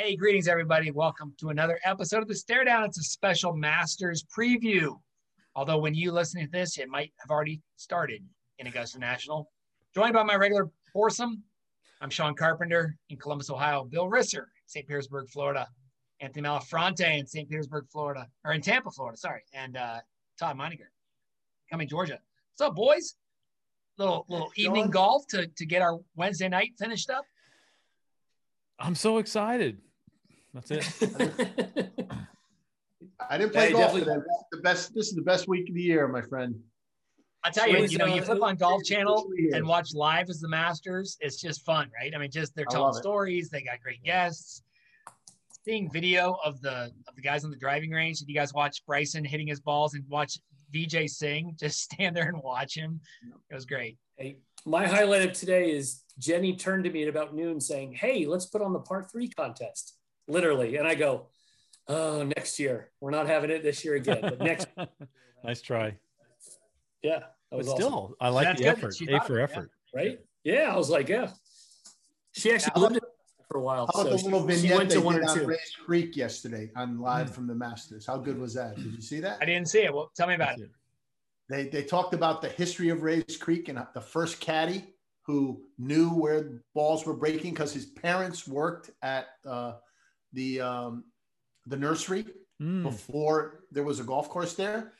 Hey, greetings, everybody. Welcome to another episode of the Stare Down. It's a special Masters preview. Although, when you listen to this, it might have already started in Augusta National. Joined by my regular foursome, I'm Sean Carpenter in Columbus, Ohio, Bill Risser, St. Petersburg, Florida, Anthony Malafronte in St. Petersburg, Florida, or in Tampa, Florida, sorry, and uh, Todd Meininger, coming Georgia. What's up, boys? Little little evening golf to, to get our Wednesday night finished up. I'm so excited. That's it. I didn't play hey, golf today. This is the best. This is the best week of the year, my friend. I tell you, you know, you uh, flip on Golf Channel and watch live as the Masters. It's just fun, right? I mean, just they're telling stories. They got great guests. Seeing video of the of the guys on the driving range. Did you guys watch Bryson hitting his balls and watch Vijay Singh just stand there and watch him? It was great. Hey, my highlight of today is Jenny turned to me at about noon saying, "Hey, let's put on the par three contest." Literally, and I go, "Oh, next year. We're not having it this year again, but next." nice try. Yeah, but still, awesome. I like That's the good. effort. A for effort, yeah. right? Yeah, I was like, yeah. She actually yeah, lived it for a while. How about so the little she, vignette she went to one or two. Rae's Creek yesterday on live mm. from the Masters? How good was that? Did you see that? I didn't see it. Well, tell me about it. They they talked about the history of Rae's Creek and the first caddy who knew where balls were breaking because his parents worked at uh, the um, the nursery mm. before there was a golf course there,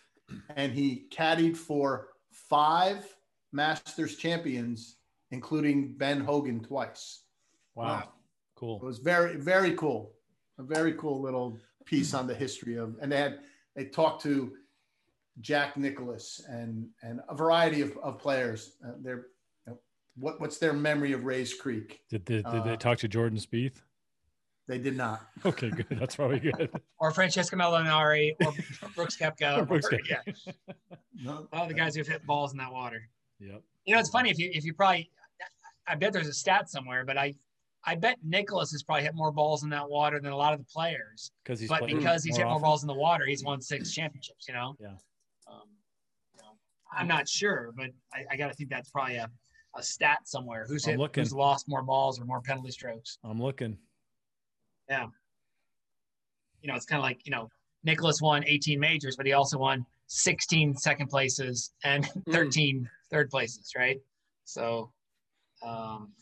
and he caddied for five Masters champions, including Ben Hogan twice. Wow. wow. Cool. It was very, very cool. A very cool little piece on the history of, and they had, they talked to Jack Nicklaus and, and a variety of, of players. Uh, you know, what, what's their memory of Rae's Creek? Did, did, did uh, they talk to Jordan Spieth? They did not. Okay, good. That's probably good. or Francesco Molinari or Brooks Koepka. or Brooks or, yeah. No, All the guys who've hit balls in that water. Yep. You know, it's funny if you if you probably I bet there's a stat somewhere, but I I bet Nicklaus has probably hit more balls in that water than a lot of the players. Because he's but because he's hit more balls in the water, he's won six championships. You know. Yeah. Um, you know, I'm not sure, but I, I got to think that's probably a, a stat somewhere. Who's hit, who's lost more balls or more penalty strokes? I'm looking. Yeah. You know, it's kind of like, you know, Nicklaus won 18 majors, but he also won 16 second places and hmm. 13 mm. third places, right? So, um,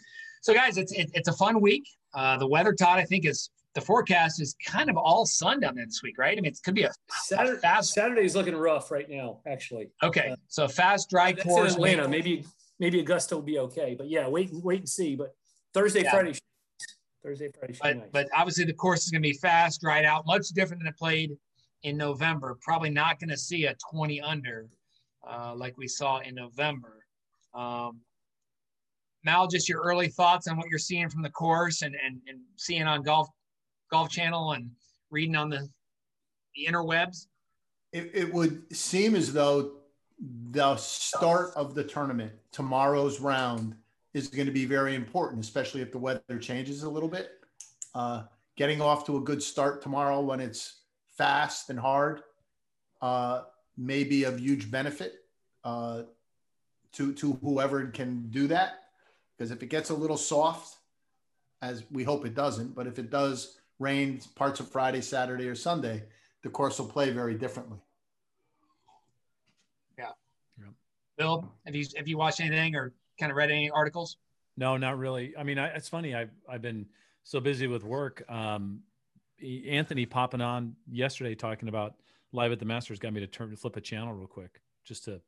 so guys, it's it, it's a fun week. Uh, the weather, Todd, I think is the forecast is kind of all sun down there this week, right? I mean, it could be a, Saturday. A fast. Saturday's looking rough right now, actually. Okay, uh, so fast, dry course. Atlanta, maybe maybe Augusta will be okay, but yeah, wait wait and see. But Thursday, yeah. Friday Thursday, Friday. But, nice. but obviously the course is going to be fast, dried out, much different than it played in November. Probably not going to see a 20 under uh, like we saw in November. Um, Mal, just your early thoughts on what you're seeing from the course and, and, and seeing on Golf Golf Channel and reading on the, the interwebs? It, it would seem as though the start of the tournament, tomorrow's round, is going to be very important, especially if the weather changes a little bit. Uh, getting off to a good start tomorrow when it's fast and hard uh, may be of huge benefit uh, to to whoever can do that. Because if it gets a little soft, as we hope it doesn't, but if it does rain parts of Friday, Saturday, or Sunday, the course will play very differently. Yeah. yeah. Bill, have you have you watched anything or kind of read any articles? No, not really. I mean, I, it's funny. I've I've been so busy with work. Um, Anthony popping on yesterday talking about live at the Masters got me to turn to flip a channel real quick just to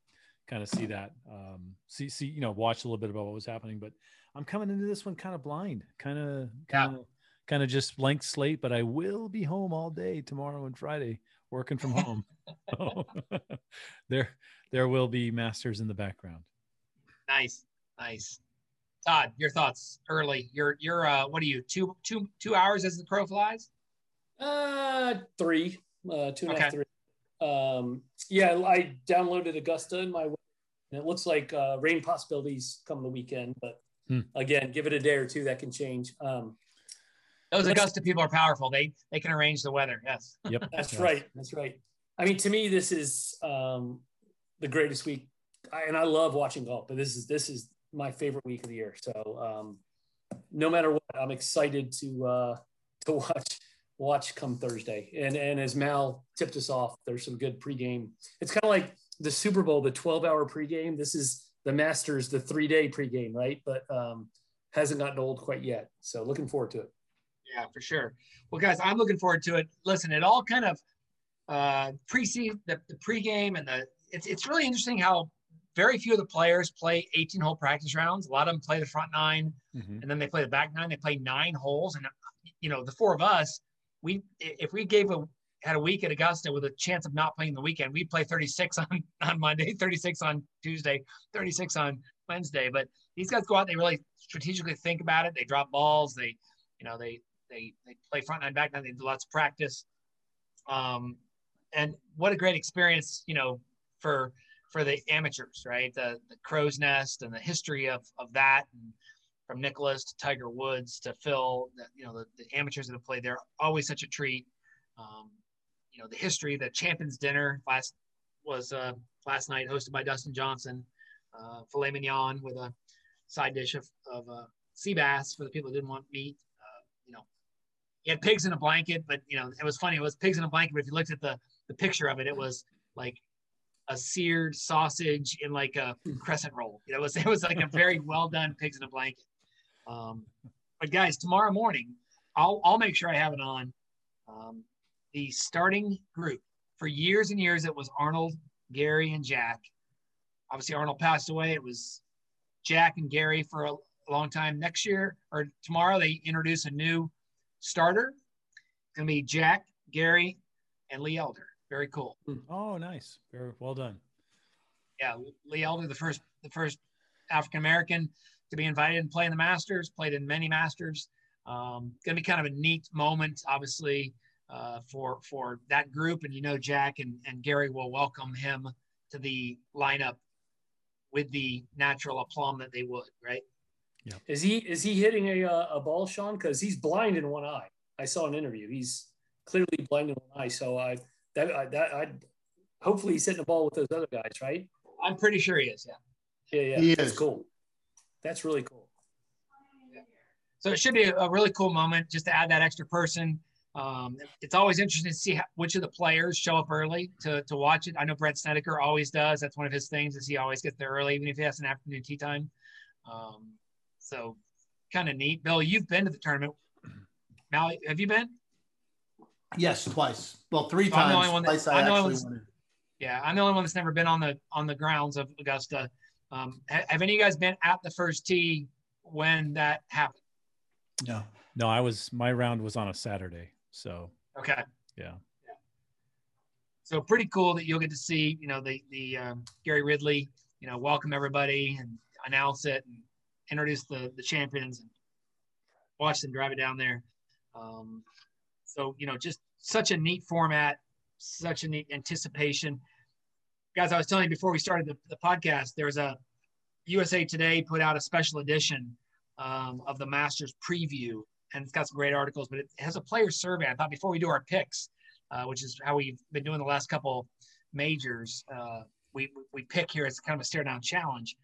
kind of see that, um, see see you know watch a little bit about what was happening. But I'm coming into this one kind of blind, kind of kind of kind of just blank slate. But I will be home all day tomorrow and Friday working from home. there there will be Masters in the background. Nice. Nice. Todd, your thoughts early. You're you're uh what are you two two two hours as the crow flies? Uh three. Uh two and okay. a half, three. Um yeah, I downloaded Augusta in my and it looks like uh rain possibilities come the weekend, but hmm. again, give it a day or two that can change. Um those Augusta people are powerful. They they can arrange the weather. Yes. Yep. That's yes. right. That's right. I mean, to me, this is um, the greatest week, I, and I love watching golf. But this is this is my favorite week of the year. So um, no matter what, I'm excited to uh, to watch watch come Thursday. And and as Mal tipped us off, there's some good pregame. It's kind of like the Super Bowl, the 12 hour pregame. This is the Masters, the three day pregame, right? But um, hasn't gotten old quite yet. So looking forward to it. Yeah, for sure. Well, guys, I'm looking forward to it. Listen, it all kind of uh, precede the, the pregame and the. It's it's really interesting how very few of the players play 18 hole practice rounds. A lot of them play the front 9 mm-hmm. and then they play the back nine. They play nine holes, and you know the four of us, we if we gave a had a week at Augusta with a chance of not playing the weekend, we'd play 36 on on Monday, 36 on Tuesday, 36 on Wednesday. But these guys go out, they really strategically think about it. They drop balls. They, you know, they they they play front nine, back nine. They do lots of practice. Um, and what a great experience, you know, for for the amateurs, right? The the crow's nest and the history of of that, and from Nicklaus to Tiger Woods to Phil, you know, the, the amateurs that have played there, always such a treat. Um, you know, the history, the Champions Dinner last was uh, last night, hosted by Dustin Johnson, uh, filet mignon with a side dish of, of uh, sea bass for the people who didn't want meat. Uh, you know, he had pigs in a blanket, but you know, it was funny. It was pigs in a blanket, but if you looked at the the picture of it, it was like a seared sausage in like a crescent roll. It was it was like a very well done pigs in a blanket. Um, but guys, tomorrow morning, I'll I'll make sure I have it on. Um, the starting group for years and years. It was Arnold, Gary, and Jack. Obviously, Arnold passed away. It was Jack and Gary for a long time. Next year or tomorrow, they introduce a new starter. It's gonna be Jack, Gary, and Lee Elder. Very cool. Oh, nice. Very well done. Yeah, Lee Elder, the first the first African American to be invited and play in the Masters. Played in many Masters. Um, gonna be kind of a neat moment, obviously, uh, for for that group. And you know, Jack and, and Gary will welcome him to the lineup with the natural aplomb that they would, right? Yeah. Is he is he hitting a uh, a ball, Sean? Because he's blind in one eye. I saw an interview. He's clearly blind in one eye. So I that I, that I hopefully he's hitting the ball with those other guys, right? I'm pretty sure he is. Yeah. Yeah, yeah. He That's is. cool. That's really cool. Yeah. So it should be a really cool moment just to add that extra person. Um, it's always interesting to see how, which of the players show up early to, to watch it. I know Brandt Snedeker always does. That's one of his things is he always gets there early, even if he has an afternoon tee time. Um, so kind of neat. Bill, you've been to the tournament. Mal, have you been? Yes, twice. Well, three So I'm times. the only one that- twice I I'm the only actually one. Yeah, I'm the only one that's never been on the on the grounds of Augusta. Um, ha- have any of you guys been at the first tee when that happened? No. No, I was my round was on a Saturday, so Okay. yeah. So pretty cool that you'll get to see, you know, the the um, Gary Ridley, you know, welcome everybody and announce it and introduce the the champions and watch them drive it down there. Um, so you know, just such a neat format, such a neat anticipation. Guys, I was telling you before we started the, the podcast, there's a USA Today put out a special edition um, of the Masters preview, and it's got some great articles, but it has a player survey. I thought before we do our picks, uh, which is how we've been doing the last couple majors. Uh, we we pick here as kind of a stare down challenge.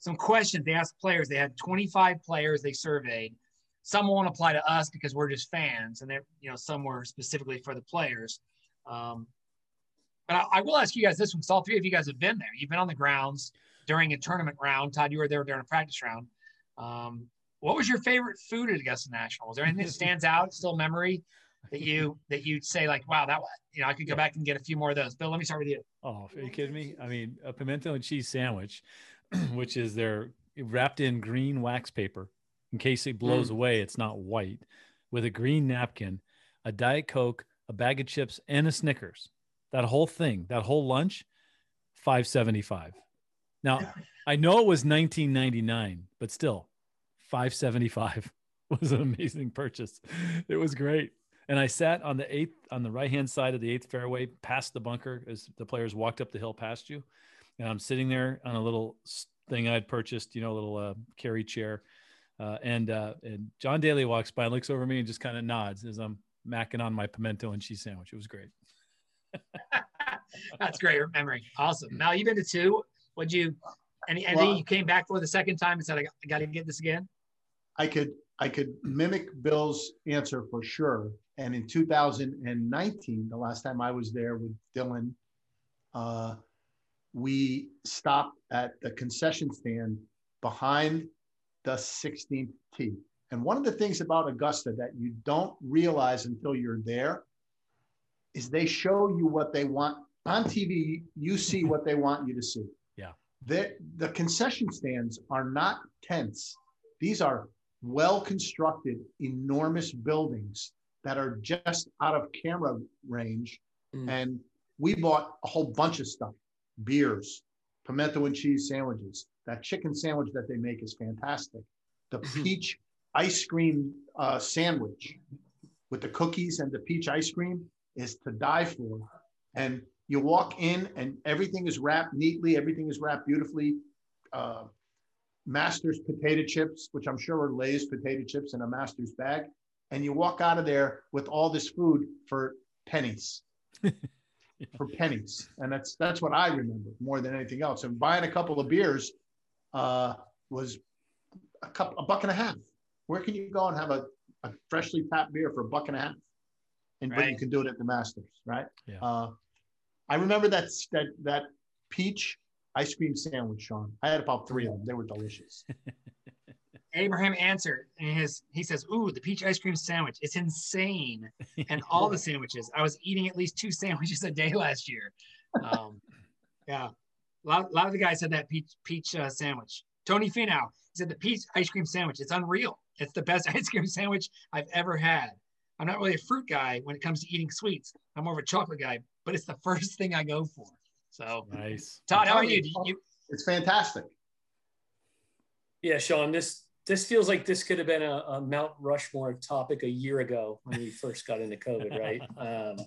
Some questions they asked players. They had 25 players they surveyed. Some won't apply to us because we're just fans, and they're you know some were specifically for the players. Um, but I, I will ask you guys this one, because all three of you guys have been there. You've been on the grounds during a tournament round. Todd, you were there during a practice round. Um, what was your favorite food at Augusta National? Was there anything that stands out, still memory, that you that you'd say like, wow, that was, you know, I could go back and get a few more of those. Bill, let me start with you. Oh, are you kidding me? I mean, a pimento and cheese sandwich, which is they're wrapped in green wax paper in case it blows away, it's not white, with a green napkin, a Diet Coke, a bag of chips, and a Snickers. That whole thing, that whole lunch, 575. Now, I know it was 1999, but still, 575 was an amazing purchase. It was great. And I sat on the eighth, on the right hand side of the eighth fairway, past the bunker as the players walked up the hill past you. And I'm sitting there on a little thing I'd purchased, you know, a little uh, carry chair. Uh, and uh, and John Daly walks by and looks over me and just kind of nods as I'm macking on my pimento and cheese sandwich. It was great. That's great memory. Awesome. Now you've been to two. Would you? Any? And Well- then you came back for the second time and said, "I got, I got to get this again." I could I could mimic Bill's answer for sure. And in 2019, the last time I was there with Dylan, uh, we stopped at the concession stand behind the 16th tee. And one of the things about Augusta that you don't realize until you're there is they show you what they want on TV. You see what they want you to see. Yeah. The, the concession stands are not tents. These are well constructed, enormous buildings that are just out of camera range. Mm. And we bought a whole bunch of stuff beers, pimento and cheese sandwiches. That chicken sandwich that they make is fantastic. The mm-hmm. peach ice cream uh, sandwich with the cookies and the peach ice cream is to die for. And you walk in and everything is wrapped neatly, everything is wrapped beautifully. Uh, Masters potato chips, which I'm sure are Lay's potato chips in a Masters bag. And you walk out of there with all this food for pennies. for pennies. And that's that's what I remember more than anything else. And buying a couple of beers uh, was a cup a buck and a half. Where can you go and have a, a freshly tapped beer for a buck and a half? And right. but you can do it at the Masters, right? Yeah. Uh, I remember that that that peach ice cream sandwich, Sean. I had about three of them. They were delicious. Abraham Ancer, and his he says, "Ooh, the peach ice cream sandwich. It's insane." And all the sandwiches. I was eating at least two sandwiches a day last year. Um, yeah, a lot, a lot of the guys had that peach peach uh, sandwich. Tony Finau said the peach ice cream sandwich. It's unreal. It's the best ice cream sandwich I've ever had. I'm not really a fruit guy when it comes to eating sweets. I'm more of a chocolate guy, but it's the first thing I go for. So nice. Todd, how are you? you? It's fantastic. Yeah, Sean, this this feels like this could have been a, a, Mount Rushmore topic a year ago when we first got into COVID, right? Um,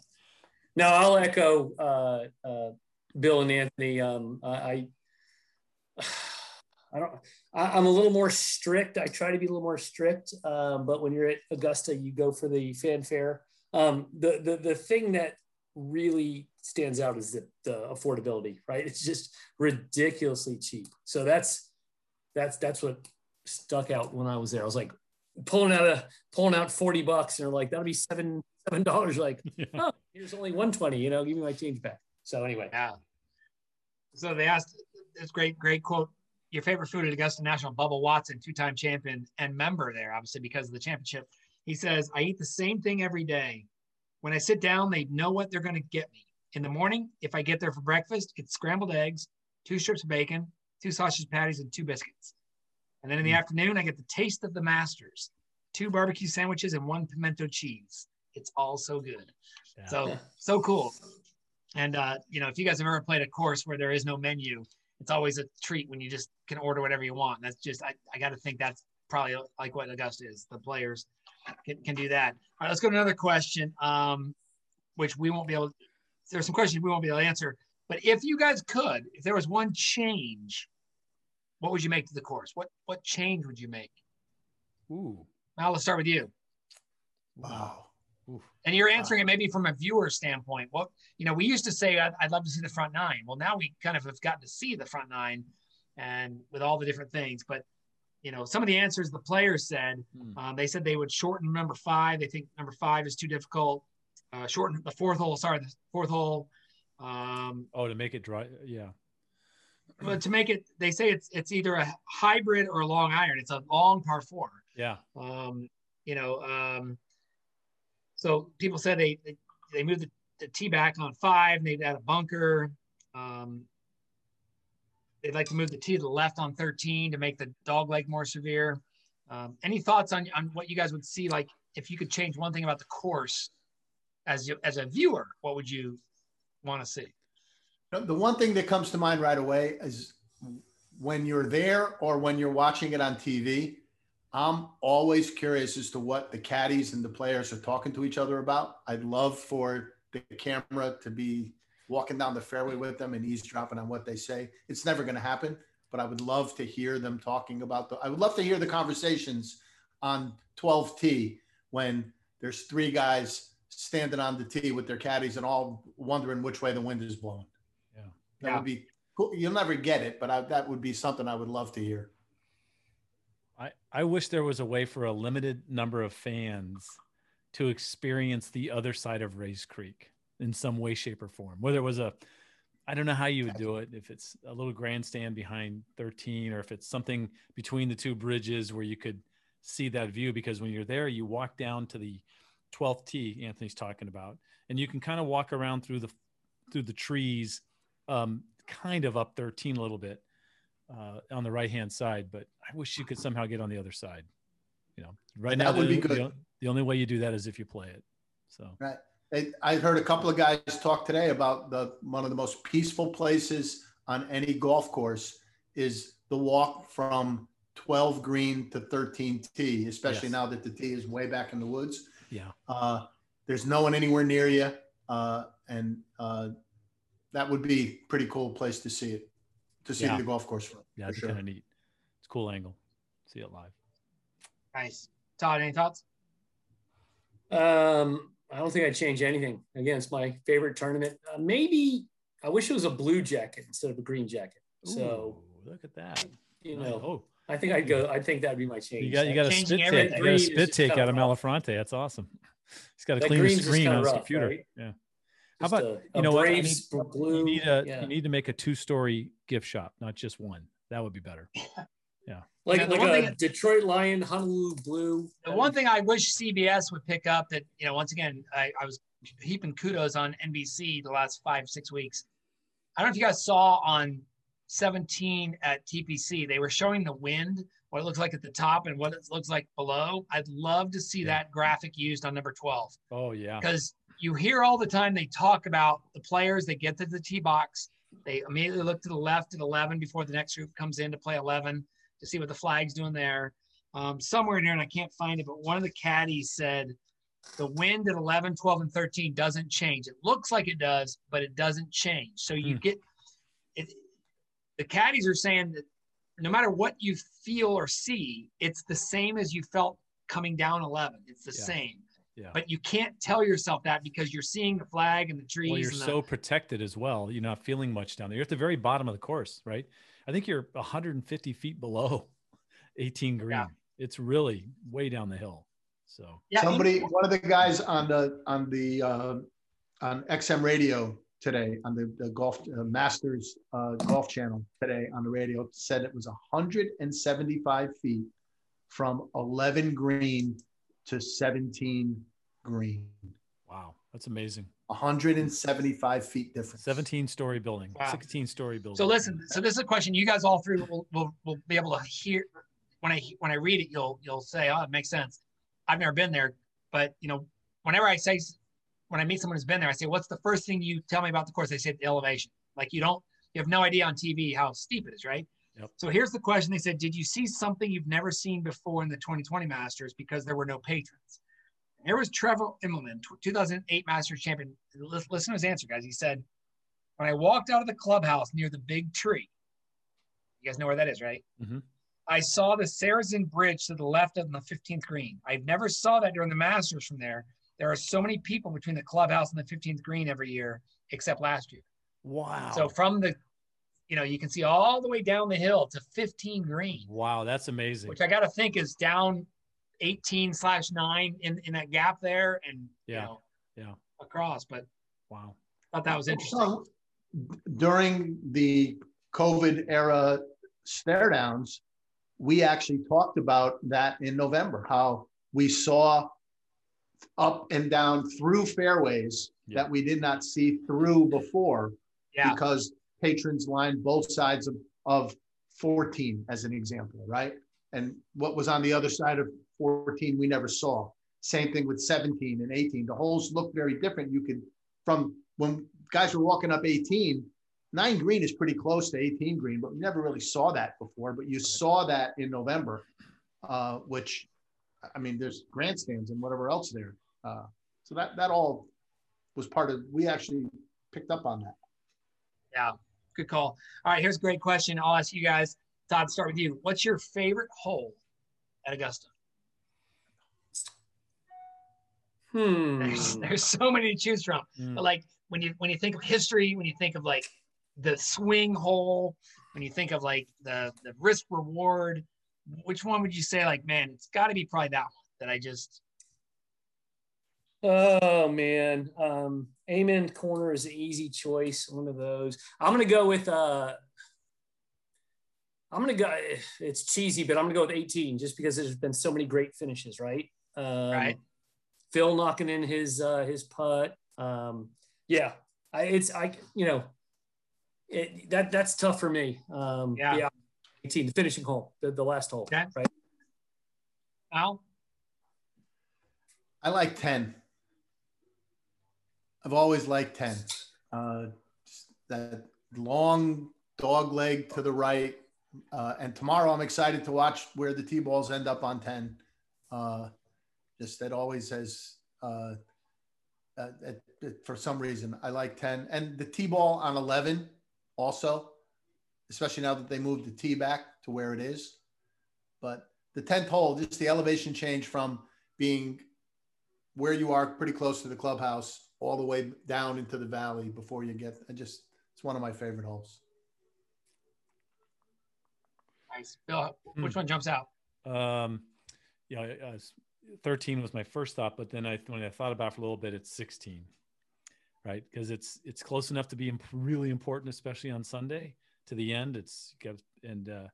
now I'll echo uh, uh, Bill and Anthony. Um, I, I don't. I, am a little more strict. I try to be a little more strict, um, but when you're at Augusta, you go for the fanfare. Um, the the the thing that really stands out is the, the affordability, right? It's just ridiculously cheap. So that's that's that's what stuck out when I was there. I was like pulling out a pulling out 40 bucks and they're like, that'll be seven seven dollars. Like, oh, here's only 120, you know, give me my change back. So anyway. Yeah. So they asked this great, great quote. Your favorite food at Augusta National, Bubba Watson, two-time champion and member there, obviously because of the championship. He says, I eat the same thing every day. When I sit down, they know what they're going to get me. In the morning, if I get there for breakfast, it's scrambled eggs, two strips of bacon, two sausage patties, and two biscuits. And then in the mm. afternoon, I get the taste of the masters two barbecue sandwiches and one pimento cheese. It's all so good. Yeah. So, so cool. And, uh, you know, if you guys have ever played a course where there is no menu, it's always a treat when you just can order whatever you want. That's just, I, I got to think that's probably like what Augusta is. The players can, can do that. All right, let's go to another question, um, which we won't be able, there's some questions we won't be able to answer. But if you guys could, if there was one change what would you make to the course? What what change would you make? Ooh. Now let's start with you. Wow. And you're answering it maybe from a viewer standpoint. Well, you know, we used to say I'd, I'd, love to see the front nine. Well, now we kind of have gotten to see the front nine, and with all the different things. But you know, some of the answers the players said, hmm. um, they said they would shorten number five. They think number five is too difficult. Uh, shorten the fourth hole. Sorry, the fourth hole. Um, oh, to make it dry. Yeah but to make it, they say it's it's either a hybrid or a long iron. It's a long par four. Yeah. Um, you know, um, so people said they they, they moved the, the tee back on five, and they'd add a bunker. Um, they'd like to move the tee to the left on 13 to make the dog leg more severe. Um, any thoughts on, on what you guys would see like if you could change one thing about the course as you, as a viewer? What would you want to see? The one thing that comes to mind right away is when you're there or when you're watching it on TV, I'm always curious as to what the caddies and the players are talking to each other about. I'd love for the camera to be walking down the fairway with them and eavesdropping on what they say. It's never going to happen, but I would love to hear them talking about the. I would love to hear the conversations on 12T when there's three guys standing on the tee with their caddies and all wondering which way the wind is blowing. Yeah, that yeah. would be cool. You'll never get it, but I, that would be something I would love to hear. I, I wish there was a way for a limited number of fans to experience the other side of Rae's Creek in some way, shape, or form. Whether it was a, I don't know how you would do it. If it's a little grandstand behind 13, or if it's something between the two bridges where you could see that view. Because when you're there, you walk down to the 12th tee Anthony's talking about, and you can kind of walk around through the through the trees, um, kind of up 13 a little bit uh, on the right hand side. But I wish you could somehow get on the other side. You know, right now would the, be good. The, the only way you do that is if you play it. So Right. I- heard a couple of guys talk today about the one of the most peaceful places on any golf course is the walk from 12 green to 13 tee, especially Yes. now that the tee is way back in the woods. yeah, Uh, there's no one anywhere near you, uh, and uh, that would be pretty cool place to see it, to see Yeah. the golf course from. yeah, it's sure. kind of neat. It's a cool angle. See it live. Nice. Todd, any thoughts? Um, I don't think I'd change anything. Again, it's my favorite tournament. Uh, maybe I wish it was a blue jacket instead of a green jacket. So Ooh, look at that. you know, oh, I think I'd go. I think that'd be my change. you got you got a spit take. You got a spit take out of rough. Malafronte. That's awesome. He's got to That clean the screen on his rough, computer. right? Yeah. How about a, you know what? I need- blue? You need a yeah. you need to make a two story gift shop, not just one. That would be better. like Yeah, the like a thing- Detroit Lion, Honolulu blue. The one thing I wish CBS would pick up that, you know, once again, I, I was heaping kudos on NBC the last five, six weeks. I don't know if you guys saw on 17 at TPC, they were showing the wind, what it looks like at the top and what it looks like below. I'd love to see Yeah. that graphic used on number 12 Oh yeah. because you hear all the time they talk about the players, they get to the tee box, they immediately look to the left at 11 before the next group comes in to play 11 to see what the flag's doing there. Um, somewhere in there, and I can't find it, but one of the caddies said the wind at 11, 12, and 13 doesn't change. It looks like it does, but it doesn't change. So you Hmm. get it. The caddies are saying that no matter what you feel or see, it's the same as you felt coming down 11. It's the Yeah. same. Yeah. But you can't tell yourself that because you're seeing the flag and the trees. Well, you're and the- so protected as well. You're not feeling much down there. You're at the very bottom of the course, right? I think you're 150 feet below 18 green. Yeah. It's really way down the hill. So yeah, Somebody, one of the guys on the on the uh, on XM radio today on the, the golf uh, Masters uh, golf channel today on the radio said it was 175 feet from 11 green to 17 green. wow, that's amazing. 175 feet difference. 17 story building, Wow. 16 story building. So listen, so this is a question you guys all three will, will, will be able to hear when I when I read it. You'll you'll say, oh, it makes sense. I've never been there, but you know, whenever I say when I meet someone who's been there, I say, what's the first thing you tell me about the course? They say the elevation. Like you don't, you have no idea on TV how steep it is, right? Yep. So here's the question. They said, did you see something you've never seen before in the 2020 Masters because there were no patrons? Here was Trevor Immelman, 2008 Masters champion. Listen to his answer, guys. He said, when I walked out of the clubhouse near the big tree, you guys know where that is, right? Mhm. I saw the Sarazen Bridge to the left of the 15th green. I've never saw that during the Masters from there. There are so many people between the clubhouse and the 15th green every year, except last year. wow. So from the, you know, you can see all the way down the hill to 15 green, wow, that's amazing. which I got to think is down 18 slash nine in, in that gap there and, Yeah. you know, Yeah. across. But wow. I thought that was interesting. So, during the COVID era stare downs, we actually talked about that in November, how we saw up and down through fairways Yeah. that we did not see through before Yeah. because patrons lined both sides of, of 14 as an example, right? And what was on the other side of 14 we never saw. Same thing with 17 and 18. The holes look very different. You could from when guys were walking up 18, nine green is pretty close to 18 green, but we never really saw that before. But you saw that in November, uh, which I mean, there's grandstands and whatever else there. Uh, so that that all was part of. We actually picked up on that. Yeah, good call. All right, here's a great question. I'll ask you guys. Todd, start with you. What's your favorite hole at Augusta? Hmm. There's, there's so many to choose from. Mm. But like when you when you think of history, when you think of like the swing hole, when you think of like the the risk reward, which one would you say like, man, it's got to be probably that one that I just. Oh man, um, Amen Corner is an easy choice. One of those. I'm gonna go with. Uh, I'm gonna go. It's cheesy, but I'm gonna go with 18 just because there's been so many great finishes, right? Um, right. Phil knocking in his uh, his putt. Um, yeah, I, it's I you know, it, that that's tough for me. Um, yeah. yeah, 18, the finishing hole, the, the last hole, Okay. right? Al? I like 10. I've always liked 10. Uh, that long dog leg to the right. Uh, and tomorrow I'm excited to watch where the tee balls end up on 10. Uh, just that always has, uh, uh, for some reason, I like 10. And the tee ball on 11 also, especially now that they moved the tee back to where it is. But the 10th hole, just the elevation change from being where you are pretty close to the clubhouse all the way down into the valley before you get I just it's one of my favorite holes Nice. Bill, which Hmm. one jumps out? Um, yeah, uh, 13 was my first thought, but then I, when I thought about it for a little bit, it's 16, right? Because it's it's close enough to be imp- really important, especially on Sunday to the end. It's got and uh,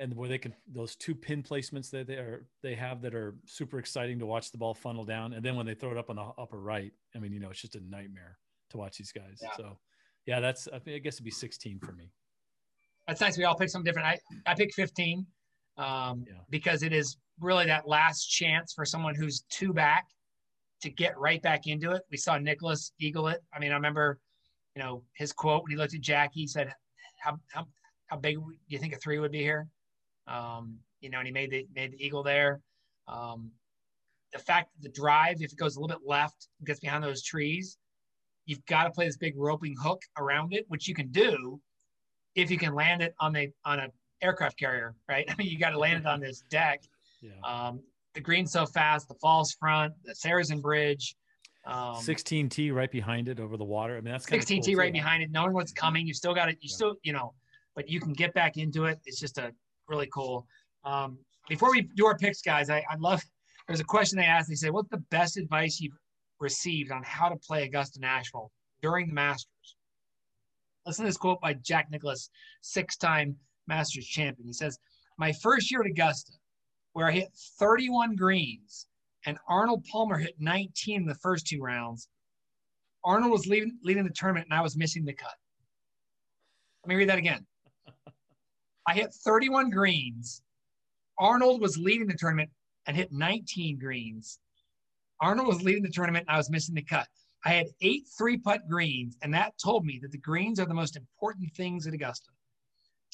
and where they can those two pin placements that they are they have that are super exciting to watch the ball funnel down, and then when they throw it up on the upper right, I mean, you know, it's just a nightmare to watch these guys. Yeah. So, yeah, that's I, guess it'd be 16 for me. That's nice. We all pick something different. I, I pick 15 um, Yeah. because it is really that last chance for someone who's two back to get right back into it. We saw Nicklaus eagle it. I mean, I remember, you know, his quote when he looked at Jackie, he said, how, how, how big do you think a three would be here? Um, you know, and he made the, made the eagle there. Um, the fact that the drive, if it goes a little bit left, gets behind those trees, you've got to play this big roping hook around it, which you can do if you can land it on the on a aircraft carrier, right? I mean, you got to land it on this deck. Yeah. Um, the green's so fast, the falls front, the Sarazen Bridge, um, 16T right behind it over the water. I mean, that's 16 of tee right behind it, knowing what's coming. You still got it. You Yeah. still, you know, but you can get back into it. It's just a really cool. Um, before we do our picks, guys, I, I love. There's a question they asked. They said, "What's the best advice you've received on how to play Augusta National during the Masters?" Listen to this quote by Jack Nicklaus, six-time Masters champion. He says, "My first year at Augusta, where I hit 31 greens and Arnold Palmer hit 19 in the first two rounds, Arnold was leading, leading the tournament and I was missing the cut. Let me read that again. I hit 31 greens. Arnold was leading the tournament and hit 19 greens. Arnold was leading the tournament I was missing the cut. I had eight three putt greens, and that told me that the greens are the most important things at Augusta.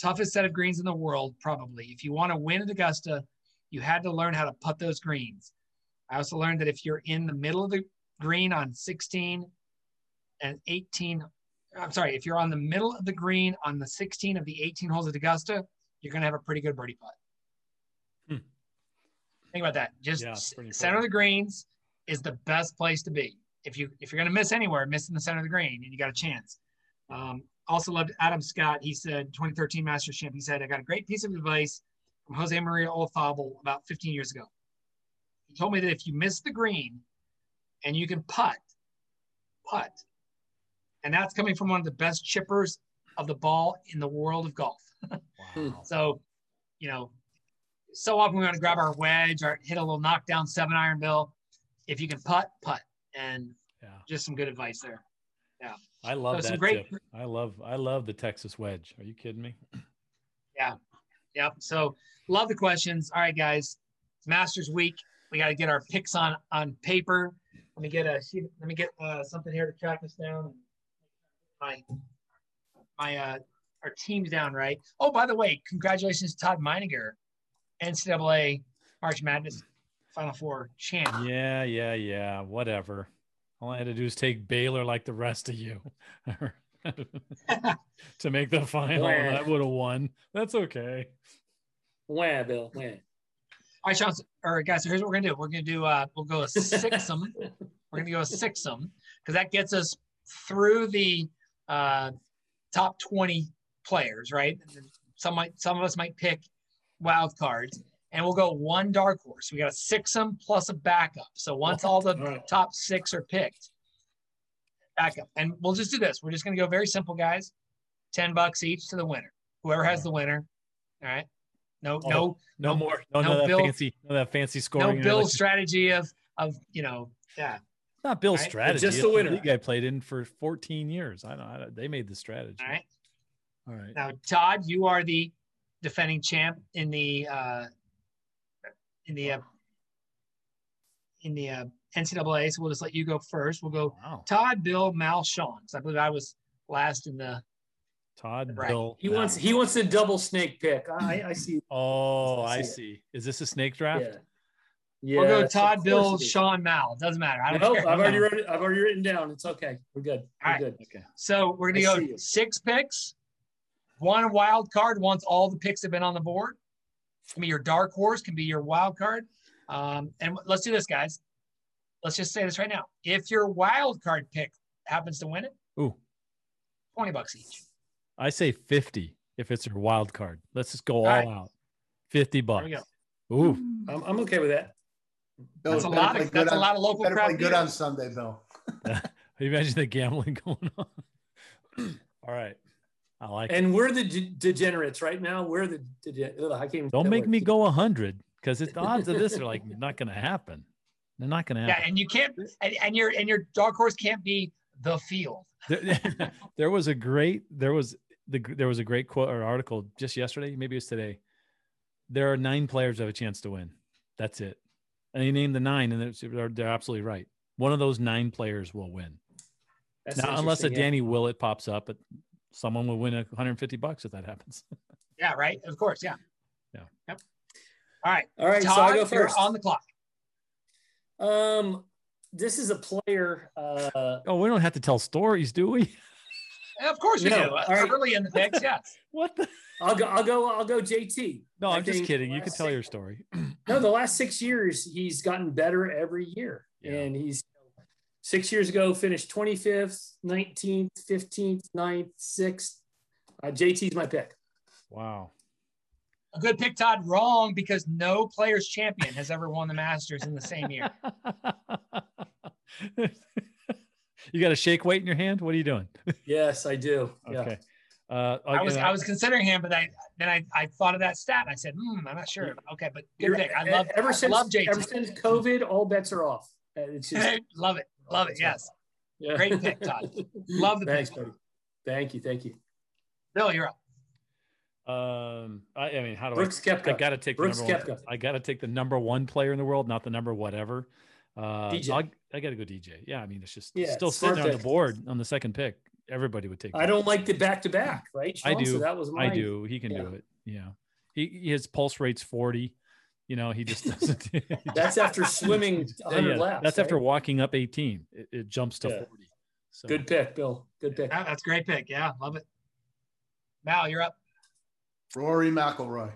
Toughest set of greens in the world, probably. If you want to win at Augusta, you had to learn how to putt those greens. I also learned that if you're in the middle of the green on 16 and 18, I'm sorry, if you're on the middle of the green on the 16 of the 18 holes at Augusta, you're going to have a pretty good birdie putt. Hmm. Think about that. Just Yeah, center of the greens is the best place to be. If you if you're going to miss anywhere, miss in the center of the green, and you got a chance. Um, also loved Adam Scott. He said 2013 Masters champ. He said I got a great piece of advice from Jose Maria Olazabal about 15 years ago. He told me that if you miss the green and you can putt, putt, and that's coming from one of the best chippers of the ball in the world of golf. Wow. So, you know, so often we want to grab our wedge or hit a little knockdown seven iron bill. If you can putt, putt, and Yeah. just some good advice there. Yeah. I love So that great- tip. I love I love the Texas wedge. Are you kidding me? Yeah. Yep. So love the questions. All right, guys. It's Masters Week. We got to get our picks on on paper. Let me get a. Let me get uh, something here to track us down. My my uh, our teams down right. Oh, by the way, congratulations, Todd Meininger, NCAA March Madness Final Four champ. Yeah, yeah, yeah. Whatever. All I had to do is take Baylor like the rest of you to make the final. and I would have won. That's okay. Wah, Bill. Wah. All right, Sean. All right, guys. So here's what we're gonna do. We're gonna do. Uh, we'll go a sixum. we're gonna go a sixum because that gets us through the uh, top 20 players, right? Some might, some of us might pick wild cards, and we'll go one dark horse. We got a six them plus a backup. So once all the All right. top six are picked, backup. And we'll just do this. We're just going to go very simple, guys. 10 bucks each to the winner. Whoever has the winner. All right. No, Oh, no, No, No- more. No, no no, that Bill- fancy. No, that fancy no scoring. Bill like- strategy of, of, you know, yeah. It's not Bill's Right? strategy. Just the winner. league I played in for 14 years. I don't. I don't they made the strategy. All right. All right. Now, Todd, you are the defending champ in the, uh, in the, uh, in the uh, NCAA. So we'll just let you go first. We'll go Wow. Todd, Bill, Mal, Sean. 'cause I believe I was last in the. Todd, Right. Bill. He Matt. wants he wants a double snake pick. I, I see. Oh, I I see it. see. Is this a snake draft? Yeah. Yeah. We'll go Todd, Bill, it is. Sean, Mal. Doesn't matter. I don't Nope, care. I've already wrote it. I've already written down. It's okay. We're good. We're All right. good. Okay. So we're gonna I go six picks, one wild card once all the picks have been on the board. I mean your dark horse, can be your wild card. Um, and let's do this, guys. Let's just say this right now. If your wild card pick happens to win it, Ooh, 20 bucks each. I say 50 if it's your wild card. Let's just go all, right. out. 50 There bucks. we go. Ooh, I'm, I'm okay with that. Bill, That's a lot of good that's a on- lot of local Better craft play good on Sunday, Bill. you imagine the gambling going on. all right. I like it. And we're the de- degenerates right now. We're the degenerates. I can't Don't make me go 100 because the odds of this are like not going to happen. They're not going to happen. Yeah, happen. and you can't and, and your and your dark horse can't be the field. there, there was a great there was the there was a great quote or article just yesterday maybe it's today there are nine players who have a chance to win that's it and he named the nine and they're, they're absolutely right one of those nine players will win That's now unless a yeah. danny willett pops up but someone will win a 150 bucks if that happens Yeah, right. Of course. Yeah. Yeah. Yep. All right. All right, Todd, so I go you're first. on the clock. Um, this is a player. Uh, oh we don't have to tell stories do we Of course we No, do. all right. Early in the picks, yes. what the I'll go. I'll go. I'll go. JT. no I i'm just kidding you can tell your story No, the last six years he's gotten better every year, Yeah. and he's six years ago finished 25th, 19th, 15th, 9th, 6th. Uh, JT's my pick. wow A good pick, Todd. Wrong because no players champion has ever won the Masters in the same year. you got a shake weight in your hand what are you doing Yes, I do. Yeah. Okay. Uh, I was and I was considering him, but I then I, I thought of that stat and I said, hmm, I'm not sure. Okay, but good You're- pick. I love ever I since love JT. ever since COVID, all bets are off. Uh, It's just love it. Love it. Yes. yeah. Great pick, Todd. Love the Thanks, pick. buddy. Thank you. Thank you. Bill, you're up. Um, I, I mean, how do Brooks I? Koepka. I got to take the Brooks number one. I got to take the number one player in the world, not the number whatever. Uh, DJ. I'll- I got to go DJ. Yeah, I mean, it's just Yeah, still smart sitting on the board on the second pick. Everybody would take. I that. don't like the back to back, right? I do. So that was my I do. He can do it. Yeah. He his pulse rate's forty. You know, he just doesn't. That's after swimming 100 yeah, laps. That's right? after walking up eighteen. It, it jumps to Yeah. forty. So Good pick, Bill. Good pick. Yeah, that's a great pick. Yeah, love it. Mal, you're up. Rory McIlroy.